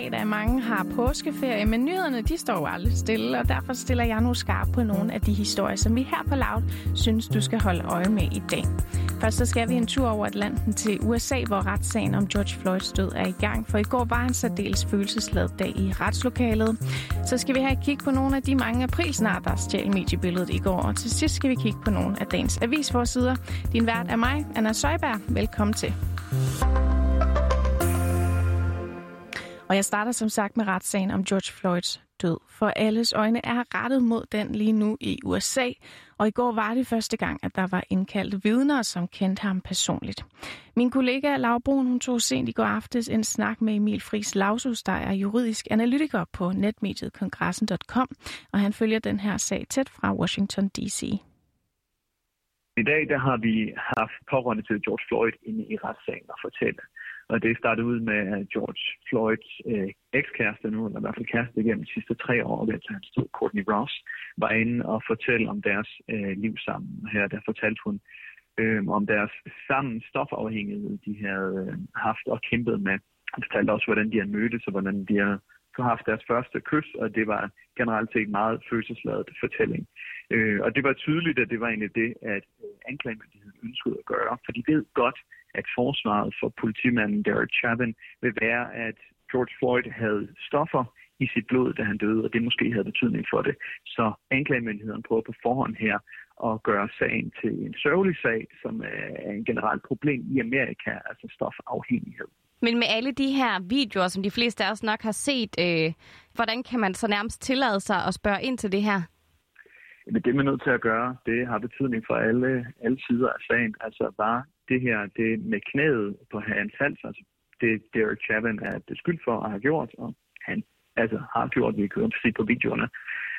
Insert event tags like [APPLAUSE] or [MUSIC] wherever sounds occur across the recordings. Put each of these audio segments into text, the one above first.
fredag. Mange har påskeferie, men nyhederne de står jo aldrig stille, og derfor stiller jeg nu skarp på nogle af de historier, som vi her på Loud synes, du skal holde øje med i dag. Først så skal vi en tur over Atlanten til USA, hvor retssagen om George Floyds død er i gang, for i går var en særdeles følelsesladet dag i retslokalet. Så skal vi have et kig på nogle af de mange aprilsnart, der stjal mediebilledet i går, og til sidst skal vi kigge på nogle af dagens avisforsider. Din vært er mig, Anna Søjberg. Velkommen til. Og jeg starter som sagt med retssagen om George Floyds død, for alles øjne er rettet mod den lige nu i USA, og i går var det første gang, at der var indkaldt vidner, som kendte ham personligt. Min kollega Laura Brun, hun tog sent i går aftes en snak med Emil Friis Lausus, der er juridisk analytiker på netmediet kongressen.com, og han følger den her sag tæt fra Washington D.C. I dag der har vi haft pårørende til George Floyd inde i retssagen og fortælle, og det startede ud med, George Floyds øh, ekskæreste nu, eller i hvert fald kæreste igennem de sidste tre år, ved at han stod, Courtney Ross, var inde og fortælle om deres øh, liv sammen. Her der fortalte hun øh, om deres sammen stofafhængighed, de havde øh, haft og kæmpet med. Hun fortalte også, hvordan de havde mødtes, og hvordan de havde haft deres første kys, og det var generelt set meget følelsesladet fortælling. Øh, og det var tydeligt, at det var egentlig det, at øh, anklagemyndigheden ønskede at gøre, for de ved godt, at forsvaret for politimanden Derek Chauvin vil være, at George Floyd havde stoffer i sit blod, da han døde, og det måske havde betydning for det. Så anklagemyndigheden prøver på forhånd her at gøre sagen til en sørgelig sag, som er en generelt problem i Amerika, altså stofafhængighed. Men med alle de her videoer, som de fleste af os nok har set, øh, hvordan kan man så nærmest tillade sig at spørge ind til det her? Men det, man er nødt til at gøre, det har betydning for alle, alle sider af sagen. Altså bare det her, det med knæet på hans hals, altså det Derek Chauvin er beskyldt for at have gjort, og han altså har gjort, vi kan se på videoerne.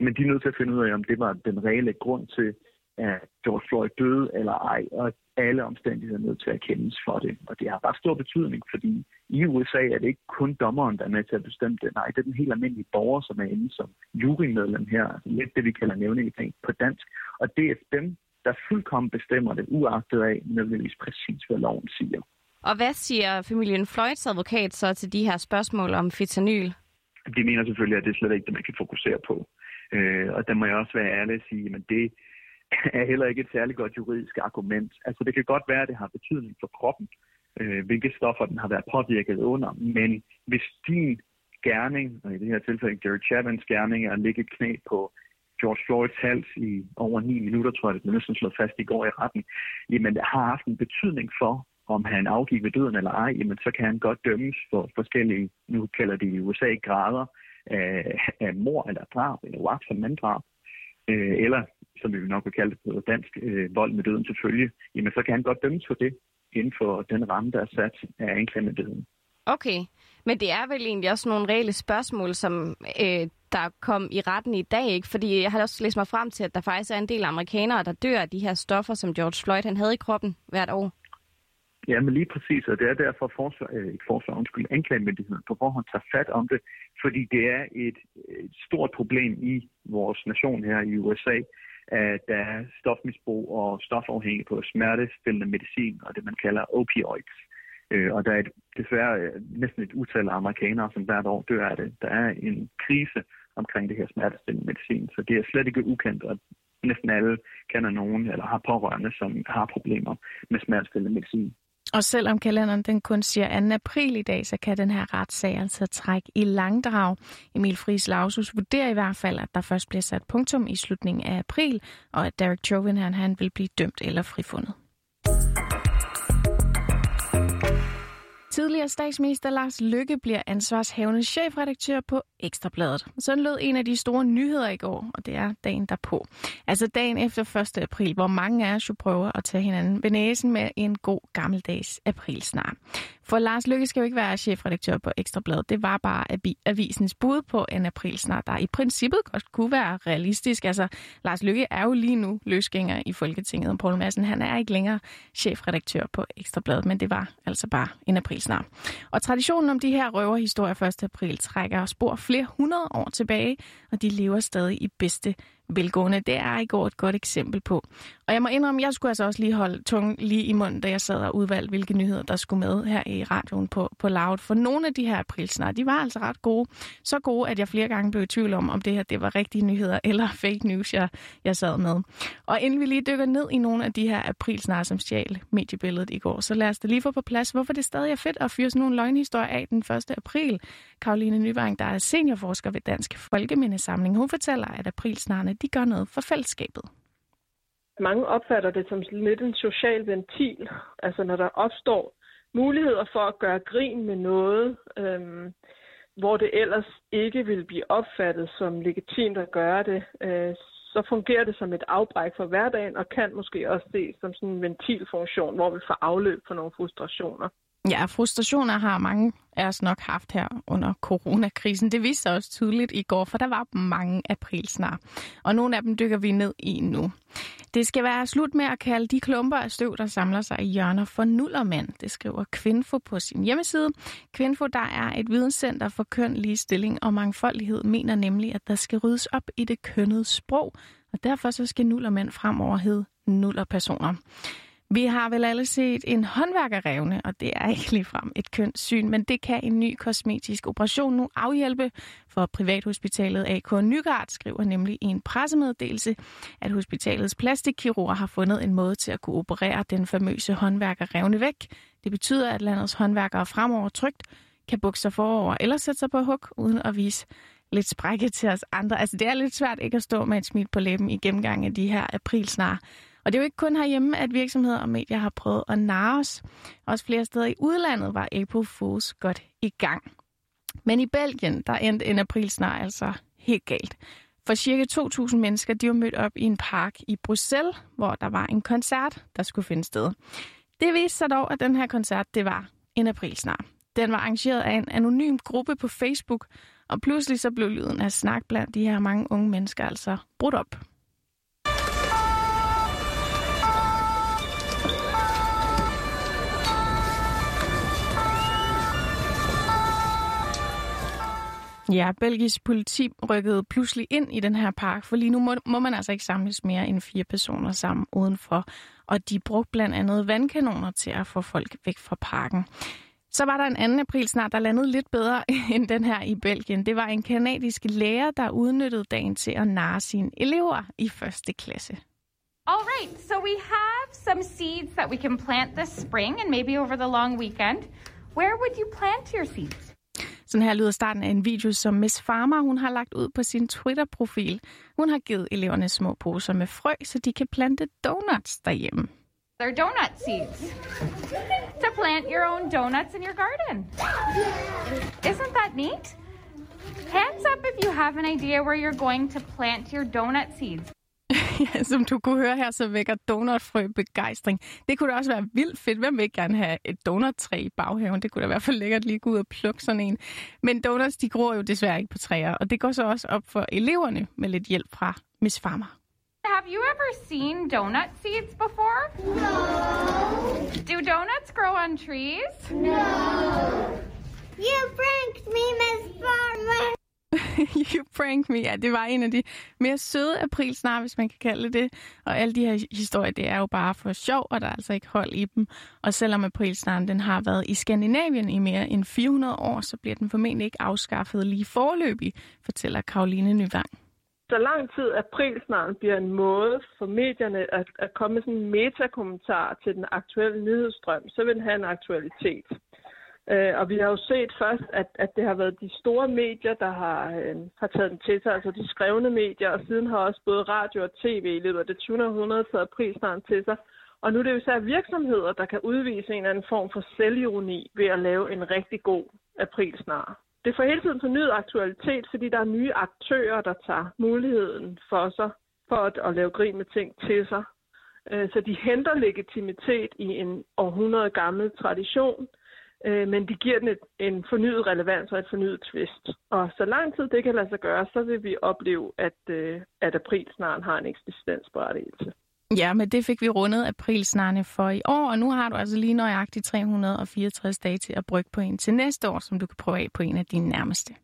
Men de er nødt til at finde ud af, om det var den reelle grund til, at George Floyd døde eller ej, og alle omstændigheder er nødt til at kendes for det. Og det har ret stor betydning, fordi i USA er det ikke kun dommeren, der er med til at bestemme det. Nej, det er den helt almindelige borger, som er inde som jurymedlem her, altså lidt det, vi kalder nævningeting på dansk. Og det er dem, der fuldkommen bestemmer det, uagtet af nødvendigvis præcis, hvad loven siger. Og hvad siger familien Floyds advokat så til de her spørgsmål om fentanyl? De mener selvfølgelig, at det er slet ikke det, man kan fokusere på. Øh, og der må jeg også være ærlig at sige, at det [LAUGHS] er heller ikke et særligt godt juridisk argument. Altså det kan godt være, at det har betydning for kroppen, øh, hvilke stoffer den har været påvirket under, men hvis din gerning, og i det her tilfælde Jerry Chapmans gerning, er at ligge et knæ på George Floyds hals i over 9 minutter, tror jeg, det blev næsten slået fast i går i retten, jamen det har haft en betydning for, om han afgik ved døden eller ej, jamen så kan han godt dømmes for forskellige, nu kalder de i USA, grader af, af mor eller drab, eller uagtsom manddrab, øh, eller som vi nok vil kalde det på dansk, øh, vold med døden til følge, jamen så kan han godt dømmes for det inden for den ramme, der er sat af anklagemyndigheden. Okay, men det er vel egentlig også nogle reelle spørgsmål, som øh, der kom i retten i dag, ikke? Fordi jeg har også læst mig frem til, at der faktisk er en del amerikanere, der dør af de her stoffer, som George Floyd han havde i kroppen hvert år. Ja, men lige præcis, og det er derfor forsvar, øh, ikke forsvar, undskyld, anklagemyndigheden på forhånd tager fat om det, fordi det er et, et stort problem i vores nation her i USA, at der er stofmisbrug og stofafhængighed på smertestillende medicin og det, man kalder opioids. Øh, og der er et, desværre øh, næsten et utal af amerikanere, som hvert år dør af det. Der er en krise omkring det her smertestillende medicin, så det er slet ikke ukendt, og næsten alle kender nogen eller har pårørende, som har problemer med smertestillende medicin. Og selvom kalenderen den kun siger 2. april i dag, så kan den her retssag altså trække i langdrag. Emil Friis Lausus vurderer i hvert fald, at der først bliver sat punktum i slutningen af april, og at Derek Chauvin han, han vil blive dømt eller frifundet. Tidligere statsminister Lars Lykke bliver ansvarshavende chefredaktør på Ekstrabladet. Sådan lød en af de store nyheder i går, og det er dagen derpå. Altså dagen efter 1. april, hvor mange af os jo prøver at tage hinanden ved næsen med en god gammeldags aprilsnar. For Lars Lykke skal jo ikke være chefredaktør på Ekstrabladet. Det var bare avisens bud på en aprilsnar, der i princippet godt kunne være realistisk. Altså, Lars Lykke er jo lige nu løsgænger i Folketinget, og Poul Madsen, han er ikke længere chefredaktør på Ekstrabladet, men det var altså bare en aprilsnar. Og traditionen om de her røverhistorier 1. april trækker spor flere hundrede år tilbage, og de lever stadig i bedste velgående. Det er i går et godt eksempel på. Og jeg må indrømme, jeg skulle altså også lige holde tungen lige i munden, da jeg sad og udvalgte, hvilke nyheder, der skulle med her i radioen på, på Loud, for nogle af de her aprilsnar, de var altså ret gode. Så gode, at jeg flere gange blev i tvivl om, om det her det var rigtige nyheder [LAUGHS] eller fake news, jeg, jeg sad med. Og inden vi lige dykker ned i nogle af de her aprilsnar, som stjal mediebilledet i går, så lad os da lige få på plads, hvorfor det stadig er fedt at fyre sådan nogle løgnhistorier af den 1. april. Karoline Nyvang, der er seniorforsker ved Dansk Folkemindesamling, hun fortæller, at aprilsnarne de gør noget for fællesskabet. Mange opfatter det som lidt en social ventil. Altså når der opstår muligheder for at gøre grin med noget, øhm, hvor det ellers ikke vil blive opfattet som legitimt at gøre det, øh, så fungerer det som et afbræk for hverdagen, og kan måske også ses som sådan en ventilfunktion, hvor vi får afløb for nogle frustrationer. Ja, frustrationer har mange af os nok haft her under coronakrisen. Det viste sig også tydeligt i går, for der var mange aprilsnar. Og nogle af dem dykker vi ned i nu. Det skal være slut med at kalde de klumper af støv, der samler sig i hjørner for nullermand. Det skriver Kvinfo på sin hjemmeside. Kvinfo, der er et videnscenter for køn, ligestilling og mangfoldighed, mener nemlig, at der skal ryddes op i det kønnede sprog. Og derfor så skal nullermænd fremover hedde nullerpersoner. Vi har vel alle set en håndværkerrevne, og det er ikke ligefrem et kønssyn, men det kan en ny kosmetisk operation nu afhjælpe. For privathospitalet AK Nygaard skriver nemlig i en pressemeddelelse, at hospitalets plastikkirurger har fundet en måde til at kunne operere den famøse håndværkerrevne væk. Det betyder, at landets håndværkere fremover trygt kan bukke sig forover eller sætte sig på hug, uden at vise lidt sprække til os andre. Altså det er lidt svært ikke at stå med et smil på læben i gennemgang af de her aprilsnar. Og det er jo ikke kun herhjemme, at virksomheder og medier har prøvet at narre os. Også flere steder i udlandet var April Fools godt i gang. Men i Belgien, der endte en aprilsnar altså helt galt. For cirka 2.000 mennesker, de var mødt op i en park i Bruxelles, hvor der var en koncert, der skulle finde sted. Det viste sig dog, at den her koncert, det var en aprilsnar. Den var arrangeret af en anonym gruppe på Facebook, og pludselig så blev lyden af snak blandt de her mange unge mennesker altså brudt op. Ja, belgisk politi rykkede pludselig ind i den her park, for lige nu må, må man altså ikke samles mere end fire personer sammen udenfor. Og de brugte blandt andet vandkanoner til at få folk væk fra parken. Så var der en anden april snart, der landede lidt bedre [LAUGHS] end den her i Belgien. Det var en kanadisk lærer, der udnyttede dagen til at narre sine elever i første klasse. All right, so we have some seeds that we can plant this spring and maybe over the long weekend. Where would you plant your seeds? Sådan her lyder starten af en video, som Miss Farmer hun har lagt ud på sin Twitter-profil. Hun har givet eleverne små poser med frø, så de kan plante donuts derhjemme. They're donut seeds. to plant your own donuts in your garden. Isn't that neat? Hands up if you have an idea where you're going to plant your donut seeds ja, [LAUGHS] som du kunne høre her, så vækker donutfrø begejstring. Det kunne da også være vildt fedt. Hvem vil gerne have et donuttræ i baghaven? Det kunne da i hvert fald lækkert lige gå ud og plukke sådan en. Men donuts, de gror jo desværre ikke på træer, og det går så også op for eleverne med lidt hjælp fra Miss Farmer. Have you ever seen donut seeds before? No. Do donuts grow on trees? No. You pranked me, Miss Farmer. [LAUGHS] you prank me. Ja, det var en af de mere søde aprilsnar, hvis man kan kalde det. Og alle de her historier, det er jo bare for sjov, og der er altså ikke hold i dem. Og selvom aprilsnaren den har været i Skandinavien i mere end 400 år, så bliver den formentlig ikke afskaffet lige forløbig, fortæller Karoline Nyvang. Så lang tid aprilsnaren bliver en måde for medierne at, at komme med sådan en metakommentar til den aktuelle nyhedsstrøm, så vil den have en aktualitet. Øh, og vi har jo set først, at, at det har været de store medier, der har, øh, har taget den til sig, altså de skrevne medier, og siden har også både radio og tv i løbet af det 20. århundrede taget prisen til sig. Og nu er det jo især virksomheder, der kan udvise en eller anden form for selvironi ved at lave en rigtig god aprilsnar. Det får hele tiden fornyet aktualitet, fordi der er nye aktører, der tager muligheden for sig for at, at lave grin med ting til sig. Øh, så de henter legitimitet i en århundrede gammel tradition, øh, men de giver den et, en fornyet relevans og et fornyet twist. Og så lang tid det kan lade sig gøre, så vil vi opleve, at, øh, at aprilsnaren har en eksistensberettigelse. Ja, men det fik vi rundet aprilsnarne for i år, og nu har du altså lige nøjagtigt 364 dage til at brygge på en til næste år, som du kan prøve af på en af dine nærmeste.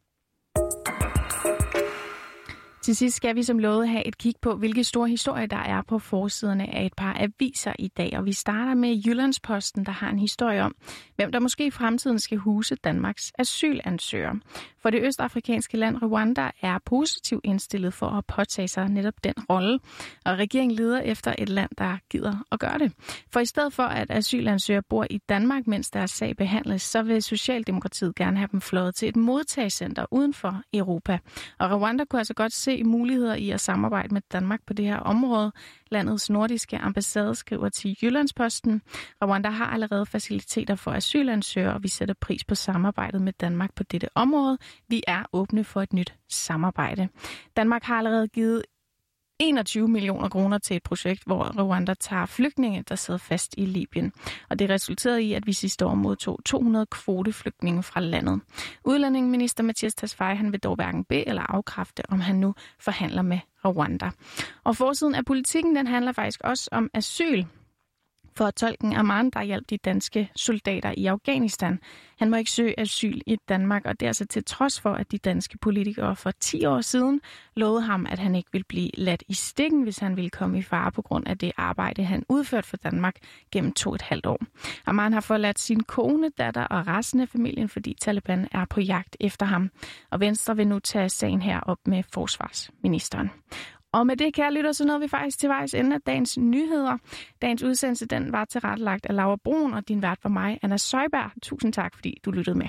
Til sidst skal vi som lovet have et kig på, hvilke store historier der er på forsiderne af et par aviser i dag. Og vi starter med Jyllandsposten, der har en historie om, hvem der måske i fremtiden skal huse Danmarks asylansøgere. For det østafrikanske land Rwanda er positivt indstillet for at påtage sig netop den rolle, og regeringen leder efter et land, der gider at gøre det. For i stedet for, at asylansøgere bor i Danmark, mens deres sag behandles, så vil Socialdemokratiet gerne have dem flået til et modtagscenter uden for Europa. Og Rwanda kunne altså godt se muligheder i at samarbejde med Danmark på det her område. Landets nordiske ambassade skriver til Jyllandsposten. Rwanda har allerede faciliteter for asylansøgere, og vi sætter pris på samarbejdet med Danmark på dette område. Vi er åbne for et nyt samarbejde. Danmark har allerede givet 21 millioner kroner til et projekt, hvor Rwanda tager flygtninge, der sidder fast i Libyen. Og det resulterede i, at vi sidste år modtog 200 kvoteflygtninge fra landet. Udlændingeminister Mathias Tesfaye han vil dog hverken bede eller afkræfte, om han nu forhandler med Rwanda. Og forsiden af politikken, den handler faktisk også om asyl for tolken Aman, der hjalp de danske soldater i Afghanistan. Han må ikke søge asyl i Danmark, og det er altså til trods for, at de danske politikere for 10 år siden lovede ham, at han ikke ville blive ladt i stikken, hvis han ville komme i fare på grund af det arbejde, han udførte for Danmark gennem to et halvt år. Aman har forladt sin kone, datter og resten af familien, fordi Taliban er på jagt efter ham. Og Venstre vil nu tage sagen her op med forsvarsministeren. Og med det, kære lytter, så nåede vi faktisk til vejs ende af dagens nyheder. Dagens udsendelse den var tilrettelagt af Laura Brun, og din vært var mig, Anna Søjberg. Tusind tak, fordi du lyttede med.